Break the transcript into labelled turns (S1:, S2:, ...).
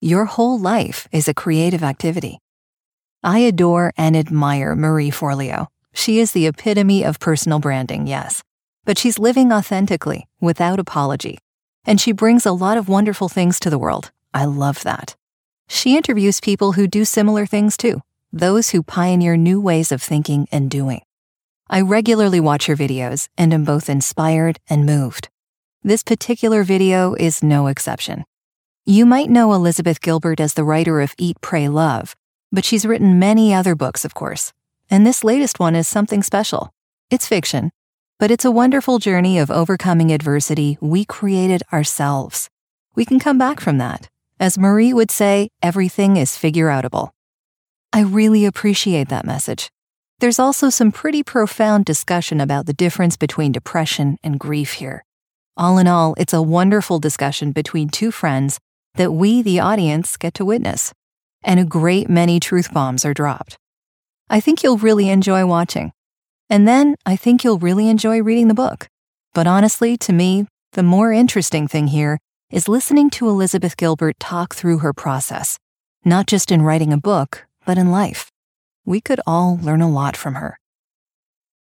S1: Your whole life is a creative activity. I adore and admire Marie Forleo. She is the epitome of personal branding, yes, but she's living authentically, without apology. And she brings a lot of wonderful things to the world. I love that. She interviews people who do similar things too, those who pioneer new ways of thinking and doing. I regularly watch her videos and am both inspired and moved. This particular video is no exception. You might know Elizabeth Gilbert as the writer of Eat, Pray, Love, but she's written many other books, of course. And this latest one is something special. It's fiction, but it's a wonderful journey of overcoming adversity we created ourselves. We can come back from that. As Marie would say, everything is figure outable. I really appreciate that message. There's also some pretty profound discussion about the difference between depression and grief here. All in all, it's a wonderful discussion between two friends that we, the audience, get to witness. And a great many truth bombs are dropped. I think you'll really enjoy watching. And then I think you'll really enjoy reading the book. But honestly, to me, the more interesting thing here is listening to Elizabeth Gilbert talk through her process, not just in writing a book, but in life we could all learn a lot from her.